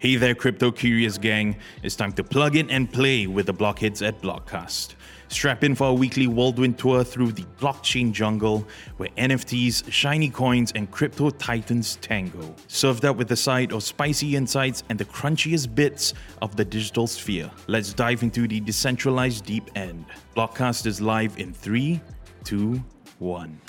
Hey there, crypto curious gang. It's time to plug in and play with the blockheads at Blockcast. Strap in for a weekly whirlwind tour through the blockchain jungle where NFTs, shiny coins, and crypto titans tango. Served up with a side of spicy insights and the crunchiest bits of the digital sphere. Let's dive into the decentralized deep end. Blockcast is live in 3, 2, 1.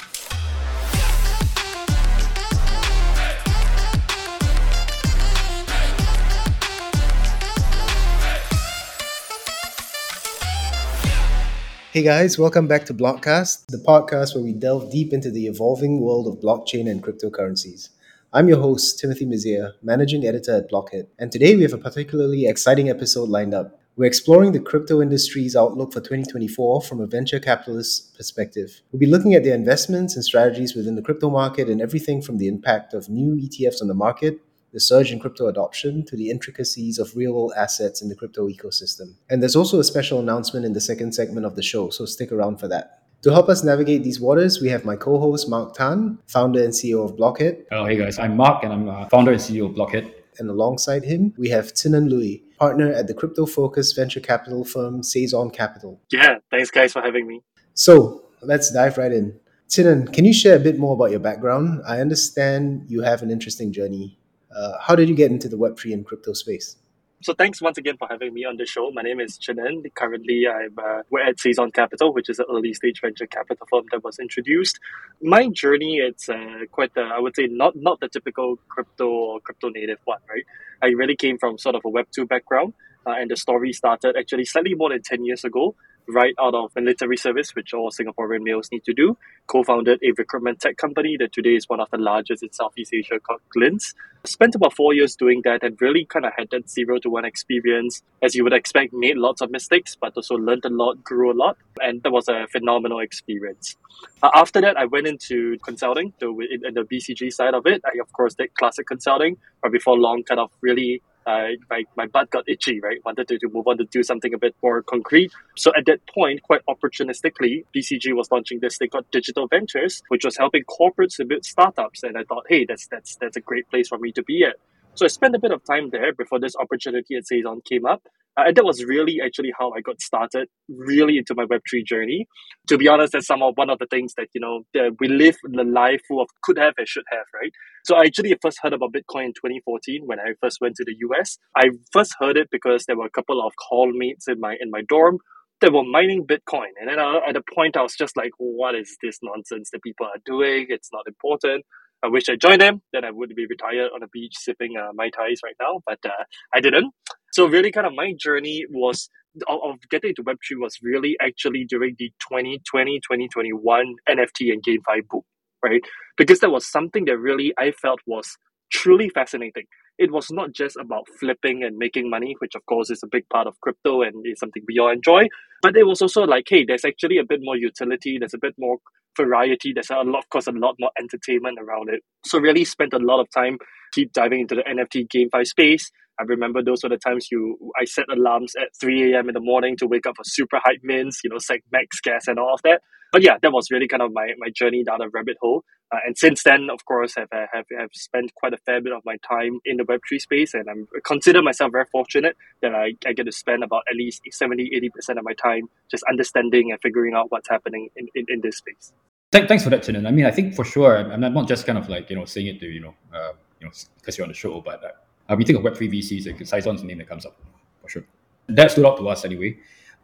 Hey guys, welcome back to Blockcast, the podcast where we delve deep into the evolving world of blockchain and cryptocurrencies. I'm your host, Timothy Mizia, managing editor at Blockhead, and today we have a particularly exciting episode lined up. We're exploring the crypto industry's outlook for 2024 from a venture capitalist perspective. We'll be looking at their investments and strategies within the crypto market and everything from the impact of new ETFs on the market the surge in crypto adoption to the intricacies of real world assets in the crypto ecosystem. And there's also a special announcement in the second segment of the show, so stick around for that. To help us navigate these waters, we have my co host, Mark Tan, founder and CEO of Blockhead. Oh, hey guys, I'm Mark and I'm uh, founder and CEO of Blockhead. And alongside him, we have Qin En Looi, partner at the crypto focused venture capital firm Saison Capital. Yeah, thanks guys for having me. So let's dive right in. Qin En, can you share a bit more about your background? I understand you have an interesting journey uh, how did you get into the Web3 and crypto space? So thanks once again for having me on the show. My name is Qin En. Currently, I'm uh, we're at Saison Capital, which is an early stage venture capital firm that was introduced. My journey, it's uh, quite, the, I would say, not not the typical crypto or crypto native one, right? I really came from sort of a Web two background, uh, and the story started actually slightly more than ten years ago right out of military service, which all Singaporean males need to do. Co-founded a recruitment tech company that today is one of the largest in Southeast Asia called Glints. Spent about four years doing that and really kind of had that zero to one experience. As you would expect, made lots of mistakes, but also learned a lot, grew a lot, and that was a phenomenal experience. Uh, after that, I went into consulting, so in, in the BCG side of it. I, of course, did classic consulting, but before long, kind of really uh, my, my butt got itchy, right? Wanted to, to move on to do something a bit more concrete. So at that point, quite opportunistically, BCG was launching this thing called Digital Ventures, which was helping corporates to build startups. And I thought, hey, that's that's that's a great place for me to be at. So I spent a bit of time there before this opportunity at Saison came up. Uh, and that was really actually how I got started, really into my Web3 journey. To be honest, that's some of one of the things that, you know, that we live the life full of could have and should have, right? So I actually first heard about Bitcoin in 2014 when I first went to the US. I first heard it because there were a couple of hallmates in my in my dorm that were mining Bitcoin. And then uh, at a point, I was just like, what is this nonsense that people are doing? It's not important. I wish I joined them. Then I would be retired on a beach sipping uh, Mai Tais right now, but uh, I didn't. So really kind of my journey was of, of getting into Web3 was really actually during the 2020, 2021 NFT and GameFi boom, right? Because that was something that really I felt was truly fascinating. It was not just about flipping and making money, which of course is a big part of crypto and is something we all enjoy, but it was also like, hey, there's actually a bit more utility, there's a bit more variety. There's a lot, of course, a lot more entertainment around it. So really spent a lot of time keep diving into the NFT GameFi space. I remember those were the times you I set alarms at 3 a.m. in the morning to wake up for super hype mints, you know, sec max gas and all of that. But yeah, that was really kind of my, my journey down a rabbit hole. Uh, and since then, of course, have, I have have spent quite a fair bit of my time in the Web3 space. And I'm consider myself very fortunate that I, I get to spend about at least 70, 80% of my time just understanding and figuring out what's happening in, in, in this space. Thanks for that, Qin En. I mean, I think for sure, I'm not just kind of like, you know, saying it to, you know, uh, you know, because you're on the show, but uh, uh, we think of Web3 VCs, like Saison's the name that comes up for sure. That stood out to us anyway.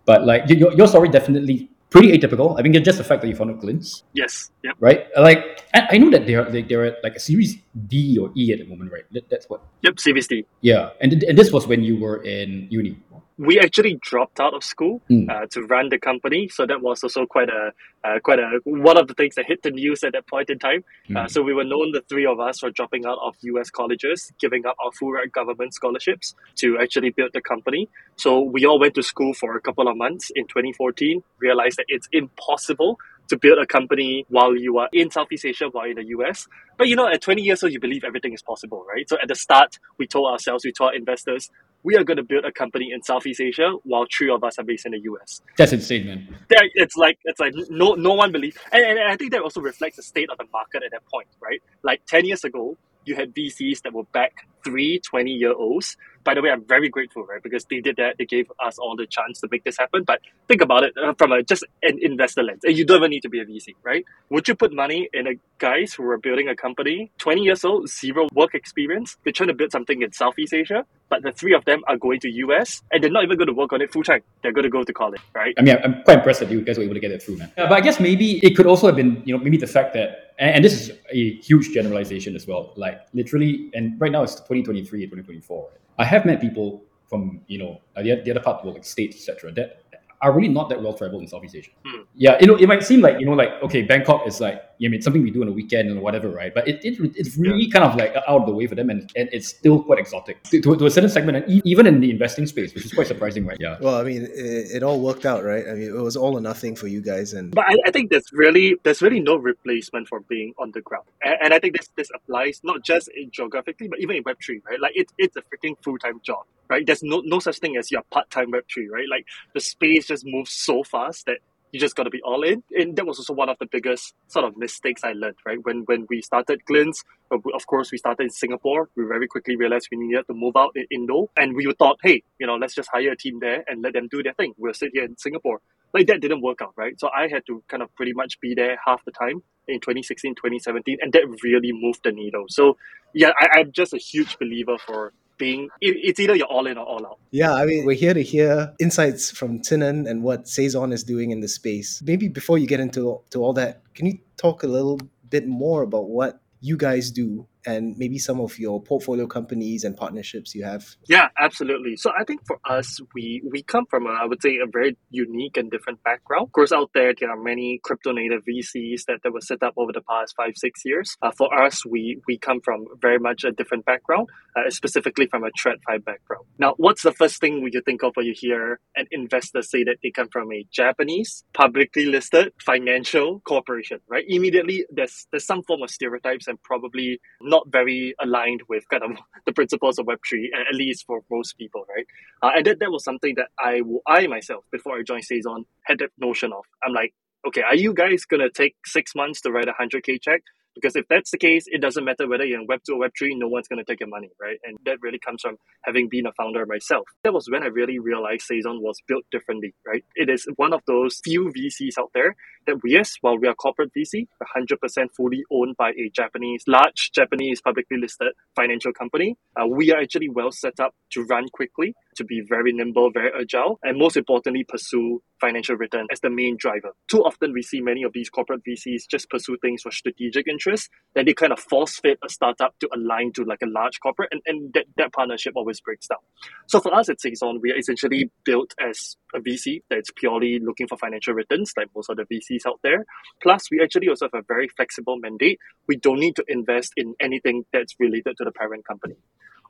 But like your, your story definitely pretty atypical. I mean, just the fact that you founded Glints. Yes. Yep. Right. Like I know that they're they, they're at like a Series D or E at the moment, right? That, that's what. Yep. Series D. Yeah, and and this was when you were in uni we actually dropped out of school mm. uh, to run the company, so that was also quite a uh, quite a one of the things that hit the news at that point in time. Mm. Uh, so we were known, the three of us, for dropping out of U.S. colleges, giving up our full ride government scholarships to actually build the company. So we all went to school for a couple of months in 2014. Realized that it's impossible to build a company while you are in Southeast Asia, while in the US. But you know, at 20 years old, you believe everything is possible, right? So at the start, we told ourselves, we told our investors, we are going to build a company in Southeast Asia while three of us are based in the US. That's insane, man. it's like it's like no no one believes, and, and I think that also reflects the state of the market at that point, right? Like ten years ago, you had VCs that were back three 20 year olds by the way, I'm very grateful, right? Because they did that. They gave us all the chance to make this happen. But think about it uh, from a just an investor lens. And You don't even need to be a VC, right? Would you put money in a guys who are building a company, 20 years old, zero work experience? They're trying to build something in Southeast Asia, but the three of them are going to US and they're not even going to work on it full time. They're going to go to college, right? I mean, I'm quite impressed that you guys were able to get it through, man. Uh, but I guess maybe it could also have been, you know, maybe the fact that, and, and, this is a huge generalization as well, like literally, and right now it's 2023 and 2024. I have met people from, you know, the, the other part of the like states, etc., that are really not that well traveled in Southeast Asia. Hmm. Yeah, you know, it might seem like you know, like okay, Bangkok is like I mean something we do on a weekend or whatever, right? But it, it it's really yeah. kind of like out of the way for them, and, and it's still quite exotic to, to, to, a certain segment, and even in the investing space, which is quite surprising, right? Yeah. Well, I mean, it, it all worked out, right? I mean, it was all or nothing for you guys, and but I, I think there's really there's really no replacement for being on the ground, and, and I think this this applies not just in geographically, but even in Web three, right? Like it, it's a freaking full time job right? There's no no such thing as your part time Web three, right? Like the space just moves so fast that you just got to be all in. And that was also one of the biggest sort of mistakes I learned, right? When when we started Glints, uh, of course, we started in Singapore. We very quickly realized we needed to move out in Indo. And we thought, hey, you know, let's just hire a team there and let them do their thing. We'll sit here in Singapore. Like that didn't work out, right? So I had to kind of pretty much be there half the time in 2016, 2017. And that really moved the needle. So yeah, I, I'm just a huge believer for being it's either you're all in or all out. Yeah, I mean, we're here to hear insights from Qin En and what Saison is doing in the space. Maybe before you get into to all that, can you talk a little bit more about what you guys do and maybe some of your portfolio companies and partnerships you have? Yeah, absolutely. So I think for us, we we come from a, I would say a very unique and different background. Of course, out there there are many crypto native VCs that, that were set up over the past five six years. Uh, for us, we we come from very much a different background, uh, specifically from a TradFi background. Now, what's the first thing you think of when you hear an investor say that they come from a Japanese publicly listed financial corporation? Right, immediately there's there's some form of stereotypes and probably not very aligned with kind of the principles of Web3, at least for most people, right? Uh, and that, that was something that I, I myself, before I joined Saison, had that notion of. I'm like, okay, are you guys going to take six months to write a 100K check? Because if that's the case, it doesn't matter whether you're in Web 2 or Web 3, no one's going to take your money, right? And that really comes from having been a founder myself. That was when I really realized Saison was built differently, right? It is one of those few VCs out there that, yes, while we are corporate VC, 100% fully owned by a Japanese, large Japanese publicly listed financial company, uh, we are actually well set up to run quickly, to be very nimble, very agile, and most importantly, pursue financial return as the main driver. Too often we see many of these corporate VCs just pursue things for strategic interests, then they kind of force fit a startup to align to like a large corporate, and, and that, that partnership always breaks down. So for us at Saison, we are essentially built as a VC that's purely looking for financial returns, like most of the VCs out there. Plus, we actually also have a very flexible mandate. We don't need to invest in anything that's related to the parent company.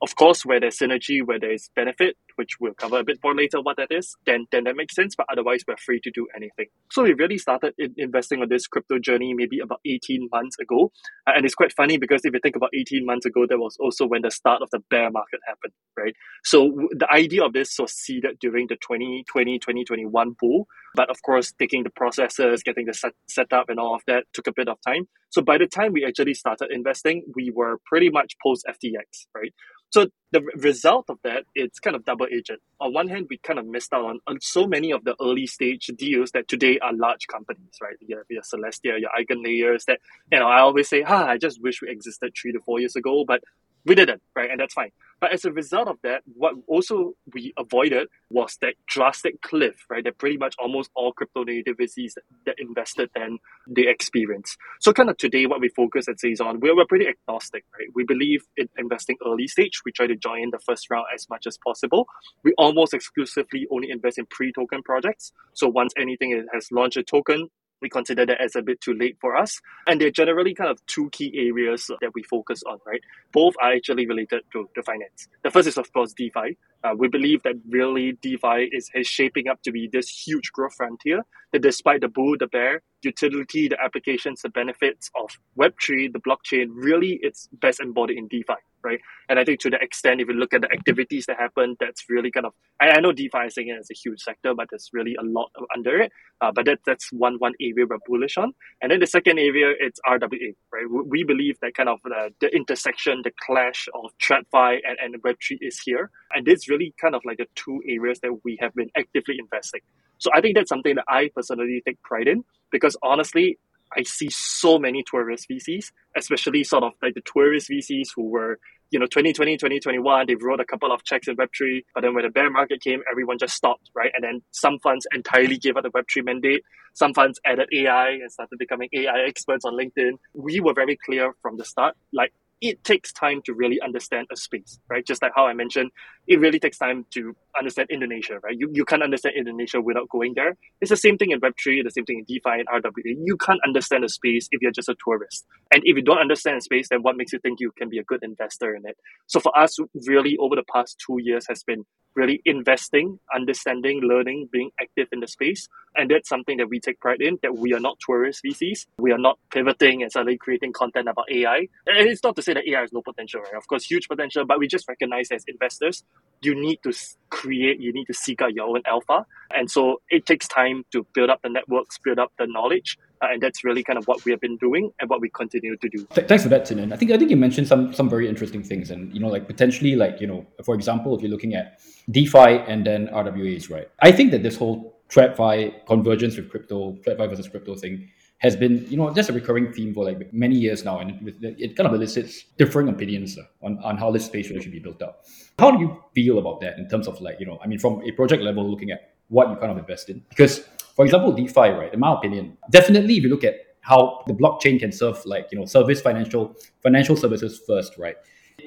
Of course, where there's synergy, where there's benefit, which we'll cover a bit more later what that is, then, then that makes sense. But otherwise, we're free to do anything. So we really started in investing on this crypto journey maybe about 18 months ago. Uh, and it's quite funny because if you think about 18 months ago, that was also when the start of the bear market happened, right? So the idea of this was seeded during the 2020, 2021 bull. But of course, taking the processes, getting the set, set up and all of that took a bit of time. So by the time we actually started investing, we were pretty much post FTX, right? So the result of that, it's kind of double agent. On one hand, we kind of missed out on, on so many of the early stage deals that today are large companies, right? You have your Celestia, your Eigenlayers that, you know, I always say, ah, I just wish we existed three to four years ago, but we didn't, right? And that's fine. But as a result of that, what also we avoided was that drastic cliff, right? That pretty much almost all crypto native VCs that, invested then they experience. So kind of today, what we focus at Saison, we're, we're pretty agnostic, right? We believe in investing early stage. We try to join the first round as much as possible. We almost exclusively only invest in pre-token projects. So once anything has launched a token, we consider that as a bit too late for us. And they're generally kind of two key areas that we focus on, right? Both are actually related to, the finance. The first is, of course, DeFi. Uh, we believe that really DeFi is, is shaping up to be this huge growth frontier. That despite the bull, the bear, utility, the applications, the benefits of Web3, the blockchain, really it's best embodied in DeFi, right? And I think to the extent, if you look at the activities that happen, that's really kind of, I, I know DeFi is saying it's a huge sector, but there's really a lot under it. Uh, but that, that's one, one area we're bullish on. And then the second area, it's RWA, right? We believe that kind of the, the intersection, the clash of TradFi and, and Web3 is here. And this really kind of like the two areas that we have been actively investing. So I think that's something that I personally take pride in because honestly, I see so many tourist VCs, especially sort of like the tourist VCs who were, you know, 2020, 2021, they wrote a couple of checks in Web3, but then when the bear market came, everyone just stopped, right? And then some funds entirely gave up the Web3 mandate. Some funds added AI and started becoming AI experts on LinkedIn. We were very clear from the start, like it takes time to really understand a space, right? Just like how I mentioned, it really takes time to understand Indonesia, right? You, you can't understand Indonesia without going there. It's the same thing in Web3, the same thing in DeFi and RWA. You can't understand a space if you're just a tourist. And if you don't understand a space, then what makes you think you can be a good investor in it? So for us, really over the past two years has been really investing, understanding, learning, being active in the space. And that's something that we take pride in, that we are not tourist VCs. We are not pivoting and suddenly creating content about AI. And it's not to say that AI has no potential, right? Of course, huge potential, but we just recognize as investors, you need to create, you need to seek out your own alpha. And so it takes time to build up the networks, build up the knowledge. Uh, and that's really kind of what we have been doing and what we continue to do. Th- thanks for that, Qin En. I think I think you mentioned some some very interesting things, and you know, like potentially, like you know, for example, if you're looking at DeFi and then RWAs, right? I think that this whole TradFi convergence with crypto, TradFi versus crypto thing has been, you know, just a recurring theme for like many years now, and it, kind of elicits differing opinions on, on how this space really should be built up. How do you feel about that in terms of like, you know, I mean, from a project level, looking at what you kind of invest in? Because, for example, DeFi, right? In my opinion, definitely, if you look at how the blockchain can serve, like, you know, service financial financial services first, right?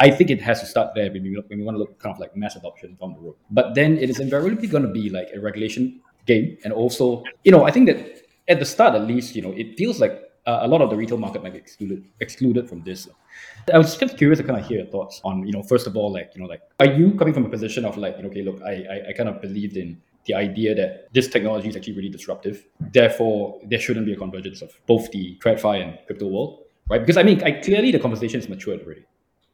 I think it has to start there when we, when we want to look kind of like mass adoption from the road. But then it is invariably going to be like a regulation game, and also, you know, I think that at the start at least, you know, it feels like uh, a lot of the retail market might be excluded excluded from this. I was just curious to kind of hear your thoughts on, you know, first of all, like, you know, like, are you coming from a position of like, you know, okay, look, I, I, I kind of believed in the idea that this technology is actually really disruptive. Therefore, there shouldn't be a convergence of both the TradFi and crypto world, right? Because I mean, I, clearly the conversation is matured already,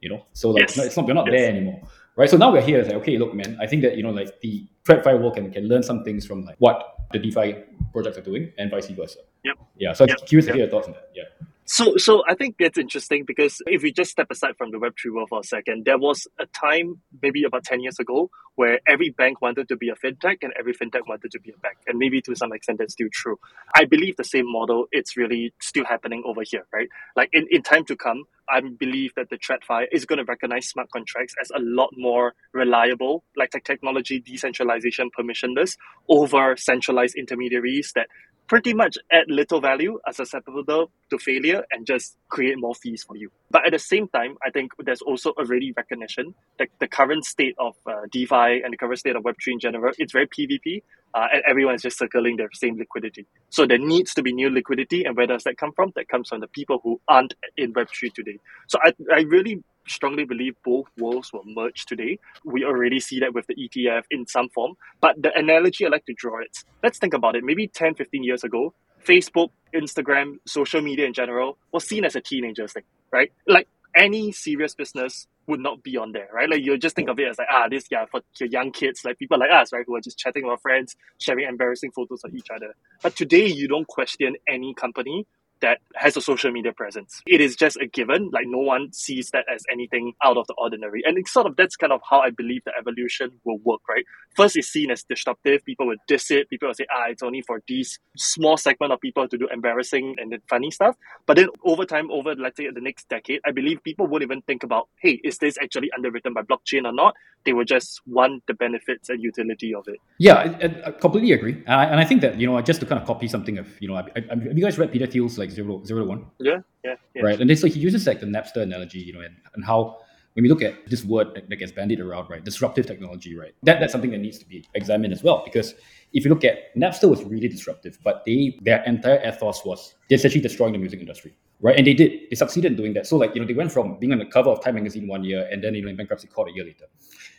you know. So like, yes. it's not we're not yes. there anymore, right? So now we're here. It's like, okay, look, man, I think that you know, like the TradFi world can can learn some things from like what the DeFi projects are doing and vice versa. Yep. Yeah. So yep. I'm curious to hear your thoughts on that. Yeah. So, so I think it's interesting because if we just step aside from the Web3 world for a second, there was a time, maybe about 10 years ago, where every bank wanted to be a fintech and every fintech wanted to be a bank. And maybe to some extent that's still true. I believe the same model, it's really still happening over here, right? Like in, in time to come, I believe that the TradFi is going to recognize smart contracts as a lot more reliable, like technology, decentralization, permissionless over centralized intermediaries that pretty much add little value, are susceptible to failure, and just create more fees for you. But at the same time, I think there's also already recognition that the current state of uh, DeFi and the current state of Web3 in general, it's very PvP, uh, and everyone is just circling their same liquidity. So there needs to be new liquidity, and where does that come from? That comes from the people who aren't in Web3 today. So I, I really strongly believe both worlds will merge today. We already see that with the ETF in some form. But the analogy I like to draw it, let's think about it. Maybe 10, 15 years ago, Facebook, Instagram, social media in general was seen as a teenager's thing, right? Like any serious business would not be on there, right? Like you just think of it as like, ah, this yeah for your young kids, like people like us, right, who are just chatting with our friends, sharing embarrassing photos of each other. But today you don't question any company that has a social media presence. It is just a given. Like no one sees that as anything out of the ordinary. And it's sort of that's kind of how I believe the evolution will work, right? First it's seen as disruptive. People will diss it. People will say, ah, it's only for these small segment of people to do embarrassing and then funny stuff. But then over time, over let's say the next decade, I believe people won't even think about, hey, is this actually underwritten by blockchain or not? They will just want the benefits and utility of it. Yeah, I, I completely agree. And I, and I, think that, you know, just to kind of copy something of, you know, have you guys read Peter Thiel's like zero zero to one. Yeah, yeah, yeah. Right, and so he uses like the Napster analogy, you know, and, and how when we look at this word that, that, gets bandied around, right, disruptive technology, right, that that's something that needs to be examined as well because if you look at Napster was really disruptive, but they their entire ethos was they're essentially destroying the music industry, right? And they did. They succeeded in doing that. So like you know they went from being on the cover of Time magazine one year and then you know in bankruptcy court a year later.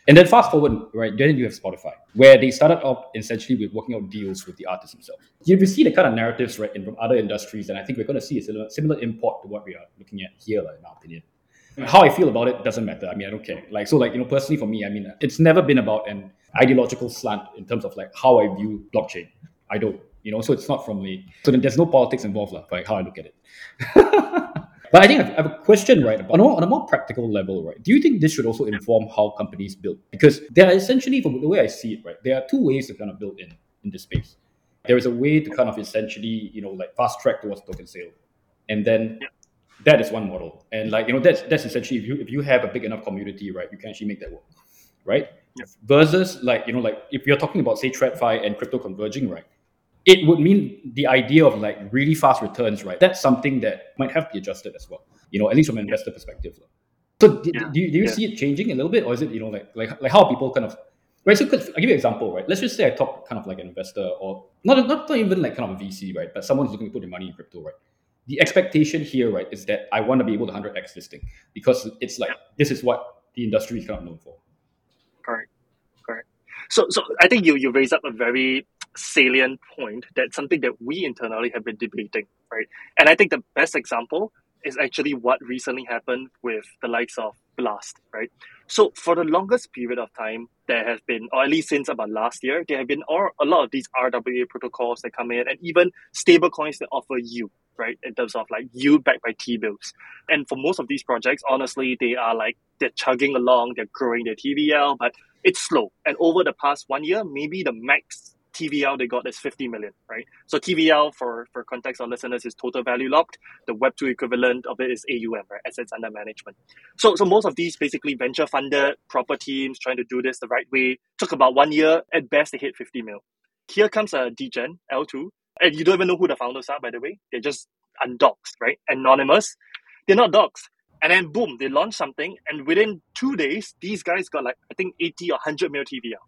And then fast forward, right? Then you have Spotify, where they started off essentially with working out deals with the artists themselves. You see the kind of narratives, right, in from other industries, and I think we're going to see a similar, similar import to what we are looking at here, like, in our opinion. How I feel about it doesn't matter. I mean, I don't care. Like, so, like, you know, personally for me, I mean, it's never been about an ideological slant in terms of like how I view blockchain. I don't, you know, so it's not from me. So then there's no politics involved, like how I look at it. but I think I have a question, right? On a, more, on a more practical level, right? Do you think this should also inform how companies build? Because there are essentially, from the way I see it, right, there are two ways to kind of build in in this space. There is a way to kind of essentially, you know, like fast track towards token sale, and then. That is one model, and like you know, that's that's essentially if you if you have a big enough community, right, you can actually make that work, right? Versus like you know, like if you're talking about say TradFi and crypto converging, right? It would mean the idea of like really fast returns, right? That's something that might have to be adjusted as well. You know, at least from an investor perspective. So do, yeah. do you, do you yeah. see it changing a little bit, or is it you know like like like how people kind of right? So I'll give you an example, right? Let's just say I talk kind of like an investor, or not not, not even like kind of a VC, right? But someone's looking to put their money in crypto, right? The expectation here, right, is that I want to be able to hundred x this thing because it's like this is what the industry is kind of known for. Correct, correct. So so I think you you raise up a very salient point that's something that we internally have been debating, right? And I think the best example is actually what recently happened with the likes of Blast, right? So for the longest period of time, there has been, or at least since about last year, there have been all, a lot of these RWA protocols that come in, and even stable coins that offer yield, right? In terms of like yield backed by T bills. And for most of these projects, honestly, they are like they're chugging along, they're growing their TVL, but it's slow. And over the past one year, maybe the max TVL they got is 50 million, right? So TVL for, for context of listeners is total value locked. The Web2 equivalent of it is AUM, right? Assets under management. So so most of these basically venture funded proper teams trying to do this the right way took about one year. At best they hit 50 mil. Here comes a degen L2. And you don't even know who the founders are, by the way. They're just undoxed, right? Anonymous. They're not docs. And then boom, they launched something, and within two days, these guys got like I think 80 or 100 mil TVL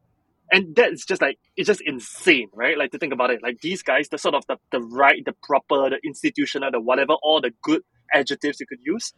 and that's just like it's just insane right? Like to think about it. Like these guys the sort of the, the right the proper the institutional the whatever all the good adjectives you could use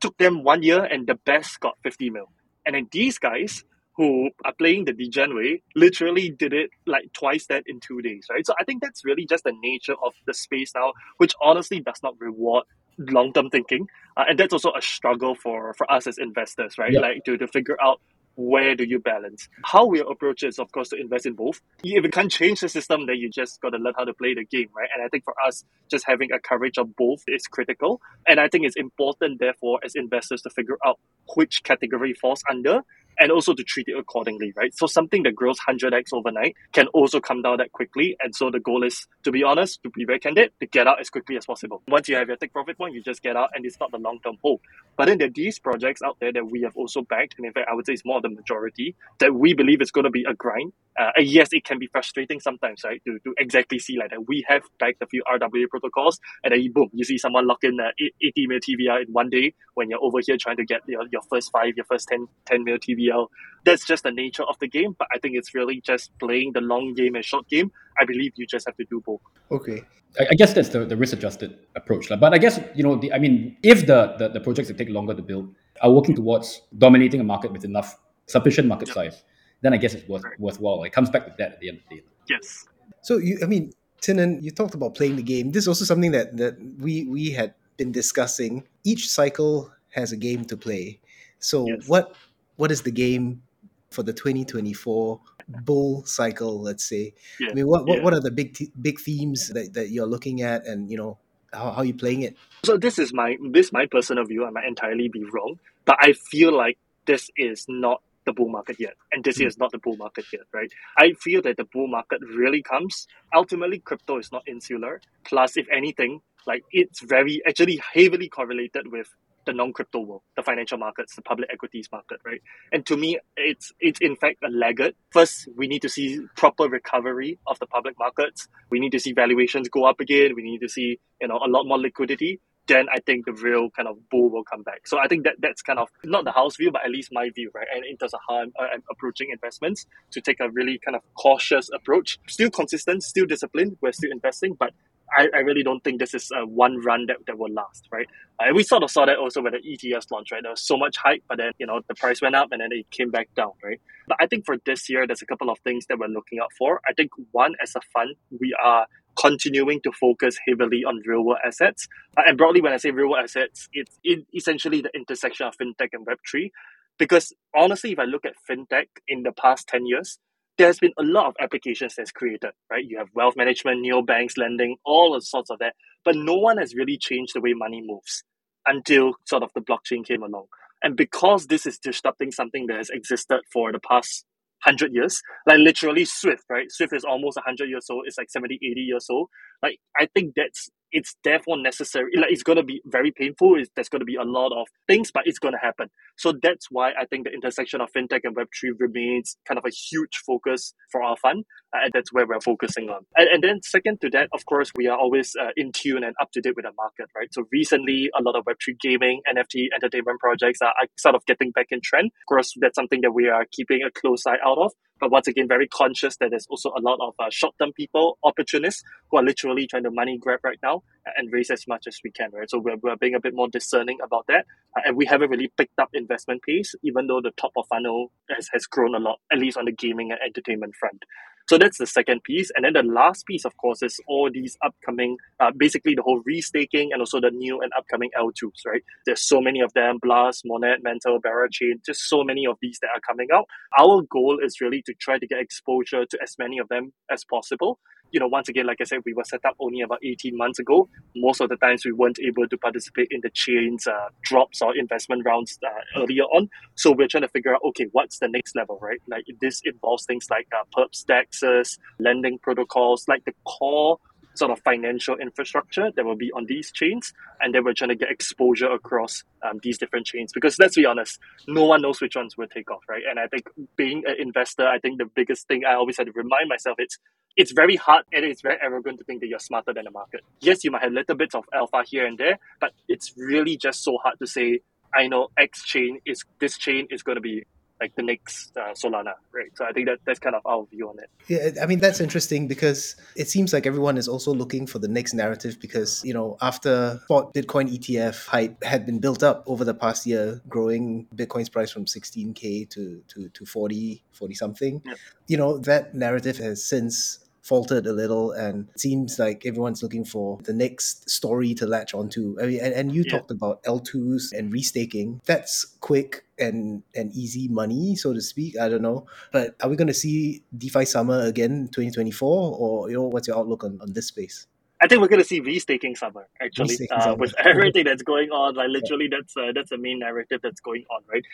took them one year and the best got 50 mil. And then these guys who are playing the degen way literally did it like twice that in two days right? So i think that's really just the nature of the space now which honestly does not reward long-term thinking. Uh, and that's also a struggle for for us as investors right? Yeah. like to, to figure out where do you balance? How we approach is, of course, to invest in both. If you can't change the system, then you just got to learn how to play the game, right? And I think for us, just having a coverage of both is critical. And I think it's important, therefore, as investors to figure out which category falls under and also to treat it accordingly, right? So something that grows 100x overnight can also come down that quickly. And so the goal is, to be honest, to be very candid, to get out as quickly as possible. Once you have your take profit point, you just get out and it's not the long term hold. But then there are these projects out there that we have also backed. And in fact, I would say it's more the majority that we believe is going to be a grind. Uh, and yes, it can be frustrating sometimes, right? To, to exactly see like that. We have backed a few RWA protocols and then boom, you see someone lock in uh, 80 mil TVL in one day when you're over here trying to get your, your first five, your first 10, 10 mil TVL that's just the nature of the game. But I think it's really just playing the long game and short game. I believe you just have to do both. Okay. I guess that's the, the risk adjusted approach. But I guess, you know, the, I mean, if the, the, the, projects that take longer to build are working towards dominating a market with enough sufficient market yep. size, then I guess it's worth, right. worthwhile. It comes back to that at the end of the day. Yes. So you, I mean, Qin En, you talked about playing the game. This is also something that, that we we had been discussing. Each cycle has a game to play. So yes. what what is the game for the 2024 bull cycle let's say yeah. i mean what, what, yeah. what are the big big themes that, that you're looking at and you know how, how are you playing it so this is my this my personal view i might entirely be wrong but i feel like this is not the bull market yet and this mm. is not the bull market yet right i feel that the bull market really comes ultimately crypto is not insular plus if anything like it's very actually heavily correlated with the non-crypto world, the financial markets, the public equities market, right? And to me, it's it's in fact a laggard. First, we need to see proper recovery of the public markets. We need to see valuations go up again. We need to see you know a lot more liquidity. Then I think the real kind of bull will come back. So I think that that's kind of not the house view, but at least my view, right? And in terms of how I'm, uh, I'm approaching investments, to take a really kind of cautious approach, still consistent, still disciplined. We're still investing, but I, I really don't think this is a one run that, that will last, right? Uh, we sort of saw that also when the ETFs launched, right? There was so much hype, but then, you know, the price went up and then it came back down, right? But I think for this year, there's a couple of things that we're looking out for. I think one, as a fund, we are continuing to focus heavily on real world assets. Uh, and broadly, when I say real world assets, it's in essentially the intersection of fintech and Web3. Because honestly, if I look at fintech in the past 10 years, there's been a lot of applications that's created, right? You have wealth management, neobanks, lending, all sorts of that. But no one has really changed the way money moves until sort of the blockchain came along. And because this is disrupting something that has existed for the past 100 years, like literally Swift, right? Swift is almost 100 years old. It's like 70, 80 years old. Like, I think that's it's therefore necessary. Like it's to be very painful. It's, there's to be a lot of things, but it's to happen. So that's why I think the intersection of fintech and Web3 remains kind of a huge focus for our fund. Uh, and that's where we're focusing on. And, and then second to that, of course, we are always uh, in tune and up to date with the market, right? So recently, a lot of Web3 gaming, NFT, entertainment projects are, are sort of getting back in trend. Of course, that's something that we are keeping a close eye out of. But once again, very conscious that there's also a lot of uh, short-term people, opportunists, who are literally trying to money grab right now and raise as much as we can, right? So we're, we're being a bit more discerning about that. Uh, and we haven't really picked up investment pace, even though the top of funnel has, has grown a lot, at least on the gaming and entertainment front. So that's the second piece. And then the last piece, of course, is all these upcoming, uh, basically the whole restaking and also the new and upcoming L2s, right? There's so many of them, Blast, Monad, Mantle, Chain, just so many of these that are coming out. Our goal is really to try to get exposure to as many of them as possible you know, once again, like I said, we were set up only about 18 months ago. Most of the times we weren't able to participate in the chain's uh, drops or investment rounds uh, earlier on. So we're trying to figure out, okay, what's the next level, right? Like this involves things like uh, perps, DEXs, lending protocols, like the core sort of financial infrastructure that will be on these chains. And then we're trying to get exposure across um, these different chains because let's be honest, no one knows which ones will take off, right? And I think being an investor, I think the biggest thing I always had to remind myself it's it's very hard and it's very arrogant to think that you're smarter than the market. Yes, you might have little bits of alpha here and there, but it's really just so hard to say, I know X chain is this chain is going to be like the next uh, Solana, right? So I think that that's kind of our view on it. Yeah, I mean that's interesting because it seems like everyone is also looking for the next narrative because you know after spot Bitcoin ETF hype had been built up over the past year, growing Bitcoin's price from 16k to to to 40 40 something. Yeah. You know that narrative has since faltered a little and seems like everyone's looking for the next story to latch onto. I mean, and, and you yeah. talked about L2s and restaking. That's quick and and easy money, so to speak. I don't know. But are we going to see DeFi summer again 2024 or you know what's your outlook on, on this space? I think we're going to see restaking summer actually restaking uh, summer. with everything that's going on. Like literally, yeah. that's uh, that's the main narrative that's going on, right?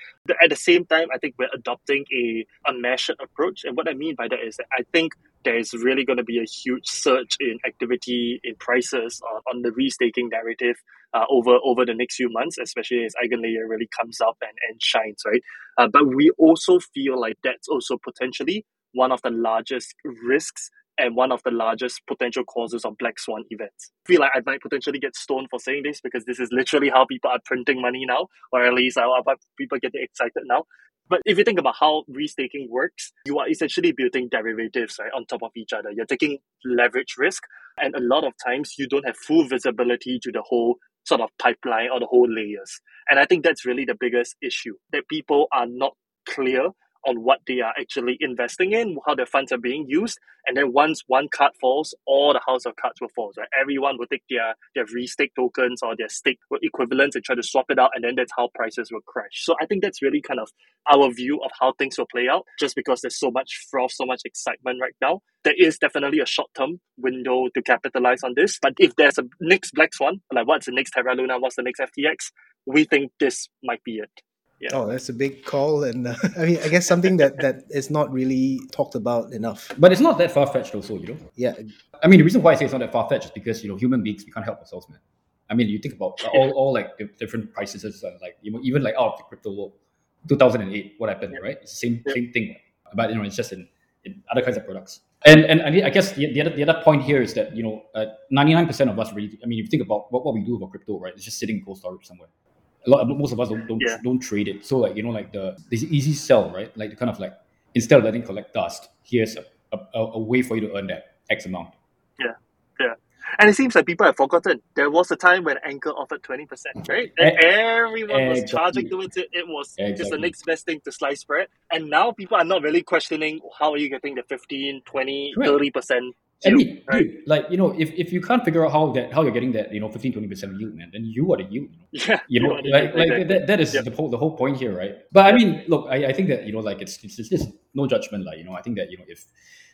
At the same time, I think we're adopting a a measured approach, and what I mean by that is that I think there is really going to be a huge surge in activity in prices on, on the restaking narrative uh, over over the next few months, especially as Eigenlayer really comes up and, and shines, right? Uh, but we also feel like that's also potentially one of the largest risks and one of the largest potential causes of black swan events. I feel like I might potentially get stoned for saying this because this is literally how people are printing money now, or at least how people get excited now. But if you think about how restaking works, you are essentially building derivatives right on top of each other. You're taking leverage risk, and a lot of times you don't have full visibility to the whole sort of pipeline or the whole layers. And I think that's really the biggest issue that people are not clear on what they are actually investing in, how their funds are being used. And then once one card falls, all the house of cards will fall. Right? Everyone will take their, their restake tokens or their stake equivalents and try to swap it out, and then that's how prices will crash. So I think that's really kind of our view of how things will play out, just because there's so much froth, so much excitement right now. There is definitely a short term window to capitalize on this. But if there's a next Black Swan, like what's the next Terra Luna, what's the next FTX, we think this might be it. Yeah. Oh, that's a big call, and uh, I mean, I guess something that that is not really talked about enough. But it's not that far fetched, also, you know. Yeah. I mean, the reason why I say it's not that far fetched is because you know human beings we can't help ourselves, man. I mean, you think about all, all like the different prices, and like you know, even like out of the crypto world, 2008, what happened, yeah. right? It's the same yeah. same thing, but you know, it's just in, in other kinds of products. And and I guess the, the other the other point here is that you know, ninety nine percent of us really. I mean, if you think about what, what we do about crypto, right? It's just sitting in cold storage somewhere a lot most of us don't don't, yeah. don't trade it. So like you know like the this easy sell right like the kind of like instead of letting collect dust, here's a, a, a way for you to earn that X amount. Yeah, yeah. And it seems like people have forgotten there was a time when Anchor offered 20%, right? And everyone was exactly. charging towards it. It was just the next best thing to slice bread. And now people are not really questioning how are you getting the 15, 20, Correct. 30% I yield, mean, right? dude, like you know, if, if you can't figure out how that how you're getting that, you know, 15, 20 percent yield, man, then you are the yield. You know? Yeah, you know, the- like, like that, that is Yep. the whole the whole point here, right? But I mean, look, I, I think that you know, like it's it's just, just no judgment, like you know, I think that you know if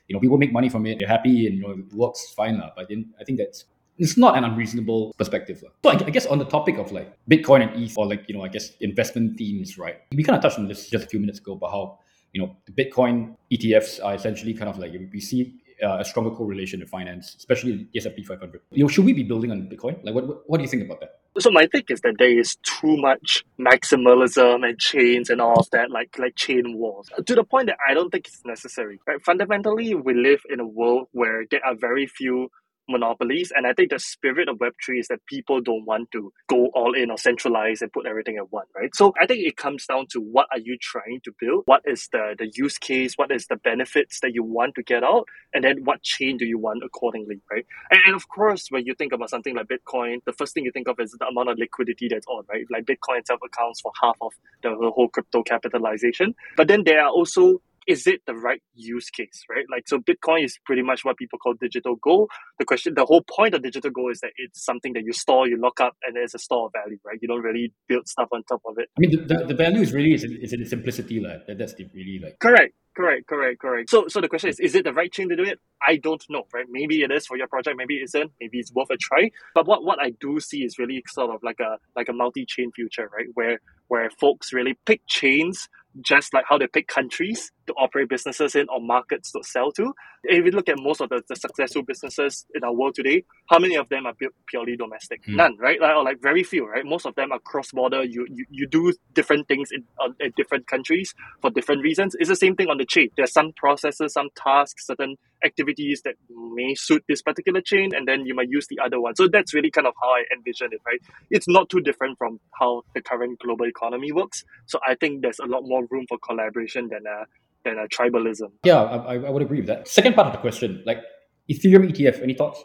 you know people make money from it, they're happy and you know it works fine, lah. But then I think that's it's not an unreasonable perspective. So I, I guess on the topic of like Bitcoin and ETH or like you know, I guess investment themes, right? We kind of touched on this just a few minutes ago about how you know the Bitcoin ETFs are essentially kind of like we see uh, a stronger correlation to finance, especially the S&P 500. You know, should we be building on Bitcoin? Like, what, what, do you think about that? So my take is that there is too much maximalism and chains and all of that, like like chain wars, to the point that I don't think it's necessary. Right? Fundamentally, we live in a world where there are very few monopolies, and I think the spirit of Web three is that people don't want to go all in or centralize and put everything at one. Right. So I think it comes down to what are you trying to build? What is the the use case? What is the benefits that you want to get out? And then what chain do you want accordingly? Right. And, and of course, when you think about something like Bitcoin, the first thing you think of is the amount of liquidity that's on, right? Like Bitcoin itself accounts for half of the whole crypto capitalization. But then there are also is it the right use case, right? Like, so Bitcoin is pretty much what people call digital gold. The question, the whole point of digital gold is that it's something that you store, you lock up, and there's a store of value, right? You don't really build stuff on top of it. I mean, the, the, the value is really is in, is in simplicity, like that, that's the really like. Correct, correct, correct, correct. So, so the question is, is it the right chain to do it? I don't know, right? Maybe it is for your project, maybe it isn't. Maybe it's worth a try. But what, what I do see is really sort of like a like a multi-chain future, right? Where where folks really pick chains just like how they pick countries to operate businesses in or markets to sell to. If you look at most of the, the successful businesses in our world today, how many of them are pu- purely domestic? Hmm. None, right? Like, or like very few, right? Most of them are cross-border. You you, you do different things in, uh, in different countries for different reasons. It's the same thing on the chain. There's some processes, some tasks, certain activities that may suit this particular chain, and then you might use the other one. So that's really kind of how I envision it, right? It's not too different from how the current global economy works. So I think there's a lot more room for collaboration than a than a tribalism. Yeah, I, I would agree with that. Second part of the question, like Ethereum ETF, any thoughts?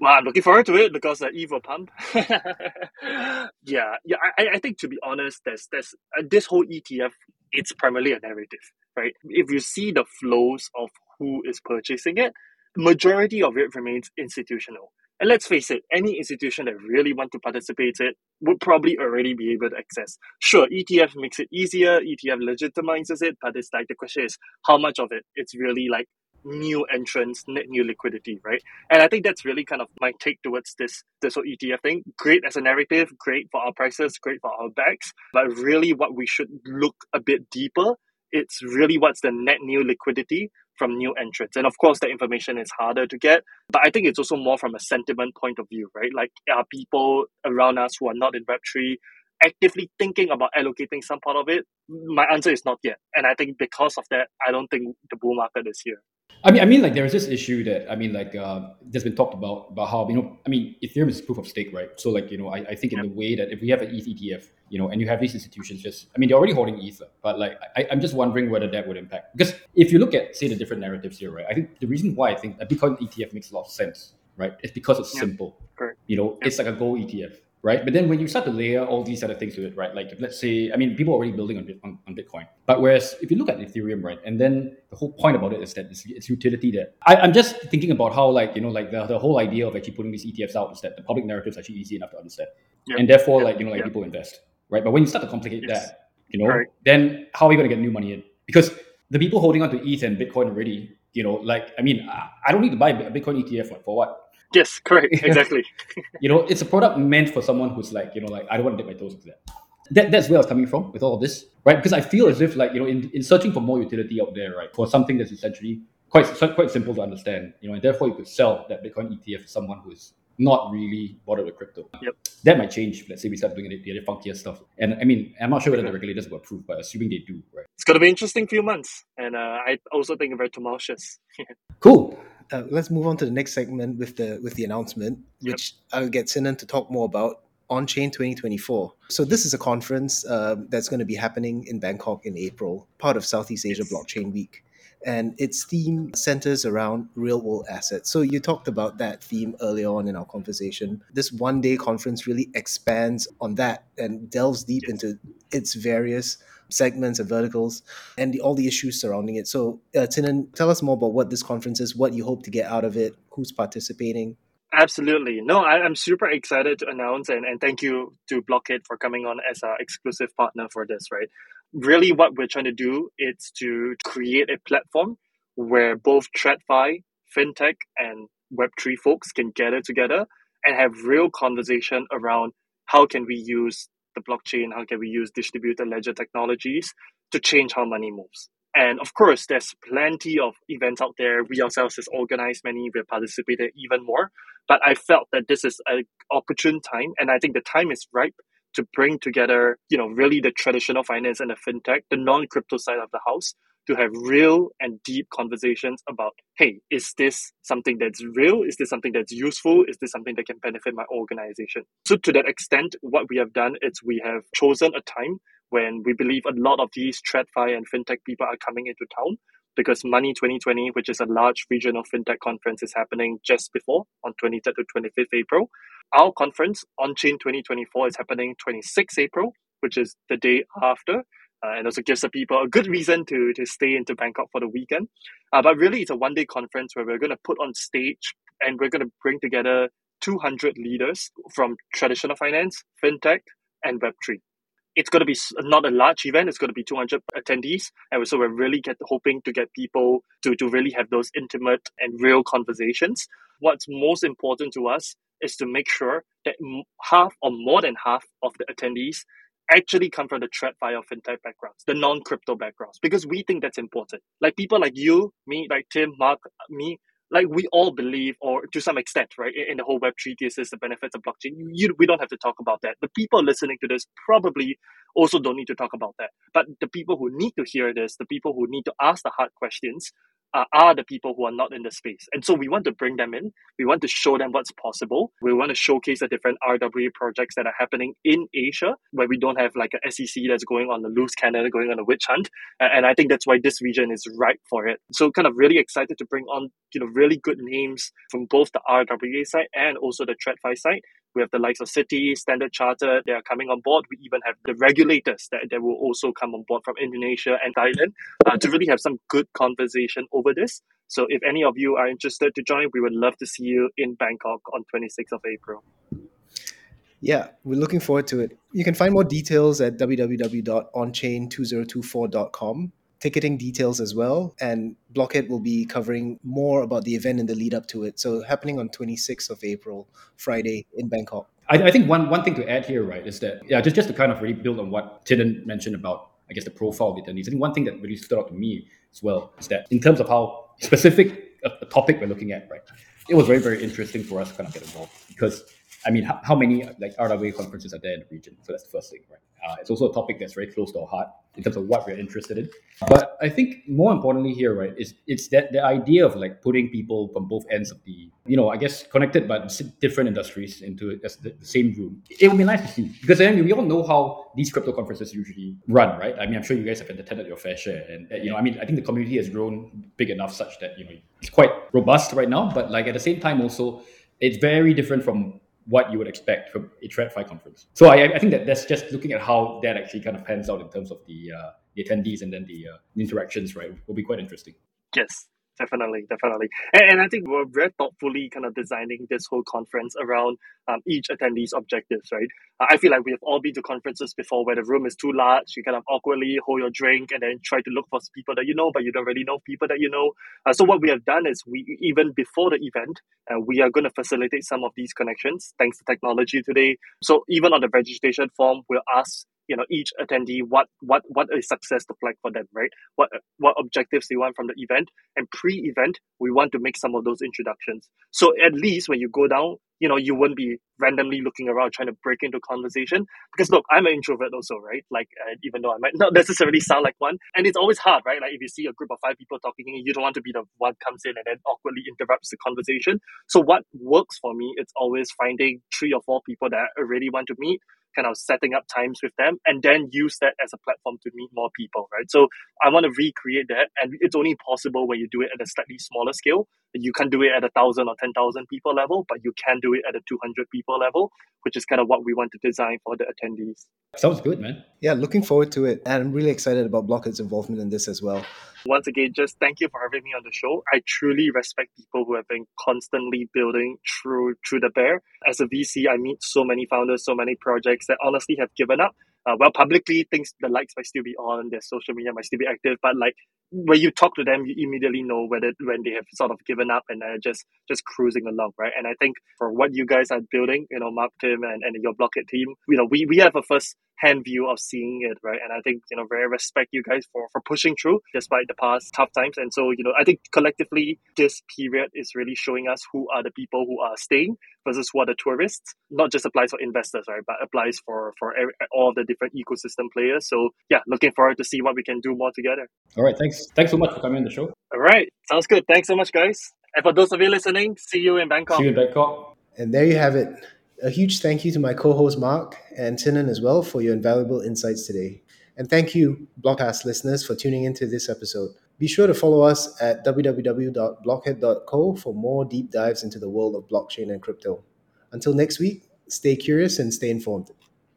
Well, I'm looking forward to it because uh, ETH will pump. yeah, yeah. I, I think to be honest, there's there's uh, this whole ETF. It's primarily a narrative, right? If you see the flows of who is purchasing it, the majority of it remains institutional. And let's face it, any institution that really want to participate it would probably already be able to access. Sure, ETF makes it easier, ETF legitimizes it, but it's like the question is how much of it it's really like new entrants, net new liquidity, right? And I think that's really kind of my take towards this this whole ETF thing. Great as a narrative, great for our prices, great for our backs, but really what we should look a bit deeper, it's really what's the net new liquidity from new entrants. And of course that information is harder to get, but I think it's also more from a sentiment point of view, right? Like are people around us who are not in Web3 actively thinking about allocating some part of it? My answer is not yet. And I think because of that, I don't think the bull market is here. I mean, I mean, like there is this issue that I mean, like uh, there's been talked about about how you know, I mean, Ethereum is proof of stake, right? So like you know, I, I think in the way that if we have an ETH ETF, you know, and you have these institutions just, I mean, they're already holding Ether, but like I, I'm just wondering whether that would impact because if you look at say the different narratives here, right? I think the reason why I think a Bitcoin ETF makes a lot of sense, right? It's because it's Yeah. simple. Correct. You know, it's like a gold ETF. Right, but then when you start to layer all these other things to it, right? Like let's say, I mean, people are already building on, on, on Bitcoin, but whereas if you look at Ethereum, right, and then the whole point about it is that it's, it's utility there. I, I'm just thinking about how, like, you know, like the, the whole idea of actually putting these ETFs out is that the public narrative is actually easy enough to understand, Yeah. and therefore, Yeah. like, you know, like Yeah. people invest, right? But when you start to complicate Yes. that, you know, Right. then how are you going to get new money in? Because the people holding on to ETH and Bitcoin already, you know, like, I mean, I, don't need to buy a Bitcoin ETF for, for what? Yes, correct, exactly. you know, it's a product meant for someone who's like, you know, like I don't want to dip my toes into that. That that's where I was coming from with all of this, right? Because I feel as if like, you know, in, in searching for more utility out there, right, for something that's essentially quite quite simple to understand, you know, and therefore you could sell that Bitcoin ETF to someone who's not really bothered with crypto. Yep. That might change. Let's say we start doing the, the other funkier stuff. And I mean, I'm not sure whether the regulators will approve, but assuming they do, right? It's going to be an interesting few months. And uh, I also think very tumultuous. Cool. Uh, let's move on to the next segment with the with the announcement, Yep. which I'll get Qin En to talk more about Onchain 2024. So this is a conference um, that's going to be happening in Bangkok in April, part of Southeast Asia Yes. Blockchain Week. And its theme centers around real world assets. So you talked about that theme earlier on in our conversation. This one day conference really expands on that and delves deep into its various segments and verticals and the, all the issues surrounding it. So, uh, Qin En, tell us more about what this conference is, what you hope to get out of it, who's participating. Absolutely. No, I, am super excited to announce and, and thank you to Blockhead for coming on as our exclusive partner for this, right? Really, what we're trying to do is to create a platform where both TradFi, FinTech, and Web3 folks can gather together and have real conversation around how can we use the blockchain, how can we use distributed ledger technologies to change how money moves. And of course, there's plenty of events out there. We ourselves has organized many, we've participated even more. But I felt that this is an opportune time, and I think the time is ripe to bring together, you know, really the traditional finance and the fintech, the non-crypto side of the house, to have real and deep conversations about, hey, is this something that's real? Is this something that's useful? Is this something that can benefit my organization? So to that extent, what we have done is we have chosen a time when we believe a lot of these TradFi and fintech people are coming into town because Money 2020, which is a large regional fintech conference, is happening just before on 23rd to 25th April. Our conference, Onchain 2024, is happening 26th April, which is the day after. Uh, and also gives the people a good reason to, to stay into Bangkok for the weekend. Uh, but really, it's a one day conference where we're going to put on stage and we're going to bring together 200 leaders from traditional finance, fintech, and Web3 it's going to be not a large event. It's going to be 200 attendees. And so we're really get, hoping to get people to, to really have those intimate and real conversations. What's most important to us is to make sure that half or more than half of the attendees actually come from the TradFi fintech backgrounds, the non-crypto backgrounds, because we think that's important. Like people like you, me, like Tim, Mark, me, like we all believe, or to some extent, right, in, the whole Web3 thesis, the benefits of blockchain, you, we don't have to talk about that. The people listening to this probably also don't need to talk about that. But the people who need to hear this, the people who need to ask the hard questions, uh, are the people who are not in the space. And so we want to bring them in. We want to show them what's possible. We want to showcase the different RWA projects that are happening in Asia, where we don't have like a SEC that's going on the loose cannon, going on a witch hunt. And I think that's why this region is ripe for it. So kind of really excited to bring on, you know, really good names from both the RWA side and also the TradFi side we have the likes of Citi, Standard Chartered, they are coming on board. We even have the regulators that, that will also come on board from Indonesia and Thailand uh, to really have some good conversation over this. So if any of you are interested to join, we would love to see you in Bangkok on 26th of April. Yeah, we're looking forward to it. You can find more details at www.onchain2024.com ticketing details as well. And Blockhead will be covering more about the event in the lead up to it. So happening on 26th of April, Friday in Bangkok. I, I, think one, one thing to add here, right, is that, yeah, just, just to kind of really build on what Qin En mentioned about, I guess, the profile of the attendees. I think one thing that really stood out to me as well is that in terms of how specific a, a topic we're looking at, right, it was very, very interesting for us to kind of get involved because I mean, how, how many like RWA conferences are there in the region? So that's the first thing, right? Uh, it's also a topic that's very close to our heart in terms of what we're interested in. But I think more importantly here, right, is it's that the idea of like putting people from both ends of the, you know, I guess connected but different industries into the, the same room. It would be nice to see because then we all know how these crypto conferences usually run, right? I mean, I'm sure you guys have attended your fair share, and you know, I mean, I think the community has grown big enough such that you know it's quite robust right now. But like at the same time, also it's very different from what you would expect from a TradFi conference. So I, I, think that that's just looking at how that actually kind of pans out in terms of the uh, the attendees and then the uh, interactions, right, will be quite interesting. Yes, definitely, definitely. And, and, I think we're very thoughtfully kind of designing this whole conference around um, each attendee's objectives, right? Uh, I feel like we have all been to conferences before where the room is too large, you kind of awkwardly hold your drink and then try to look for people that you know, but you don't really know people that you know. Uh, so what we have done is we, even before the event, uh, we are going to facilitate some of these connections thanks to technology today. So even on the registration form, we'll ask you know each attendee what what what is success look like for them right? What what objectives they want from the event. And pre-event we want to make some of those introductions. So at least when you go down you know you wouldn't be randomly looking around trying to break into conversation. Because look i'm an introvert also right? Like uh, even though i might not necessarily sound like one. And it's always hard right? Like if you see a group of five people talking you don't want to be the one comes in and then awkwardly interrupts the conversation. So what works for me it's always finding three or four people that i really want to meet kind of setting up times with them and then use that as a platform to meet more people, right? So I want to recreate that. And it's only possible when you do it at a slightly smaller scale. You can't do it at a thousand or 10,000 people level, but you can do it at a 200 people level, which is kind of what we want to design for the attendees. Sounds good, man. Yeah, looking forward to it. And I'm really excited about Blockhead's involvement in this as well. Once again, just thank you for having me on the show. I truly respect people who have been constantly building through through the bear. As a VC, I meet so many founders, so many projects that honestly have given up. Uh, well, publicly, things the lights might still be on, their social media might still be active, but like when you talk to them, you immediately know whether when they have sort of given up and are just just cruising along, right? And I think for what you guys are building, you know, Mark, Tim, and, and your Blockhead team, you know, we, we have a first hand view of seeing it, right? And I think, you know, very respect you guys for, for pushing through despite the past tough times. And so, you know, I think collectively this period is really showing us who are the people who are staying versus who are the tourists. Not just applies for investors, right? But applies for, for every, all the different ecosystem players. So yeah, looking forward to see what we can do more together. All right. Thanks. Thanks so much for coming on the show. All right. Sounds good. Thanks so much, guys. And for those of you listening, see you in Bangkok. See you in Bangkok. And there you have it. A huge thank you to my co host Mark and Qin En as well for your invaluable insights today. And thank you, Blockcast listeners, for tuning into this episode. Be sure to follow us at www.blockhead.co for more deep dives into the world of blockchain and crypto. Until next week, stay curious and stay informed.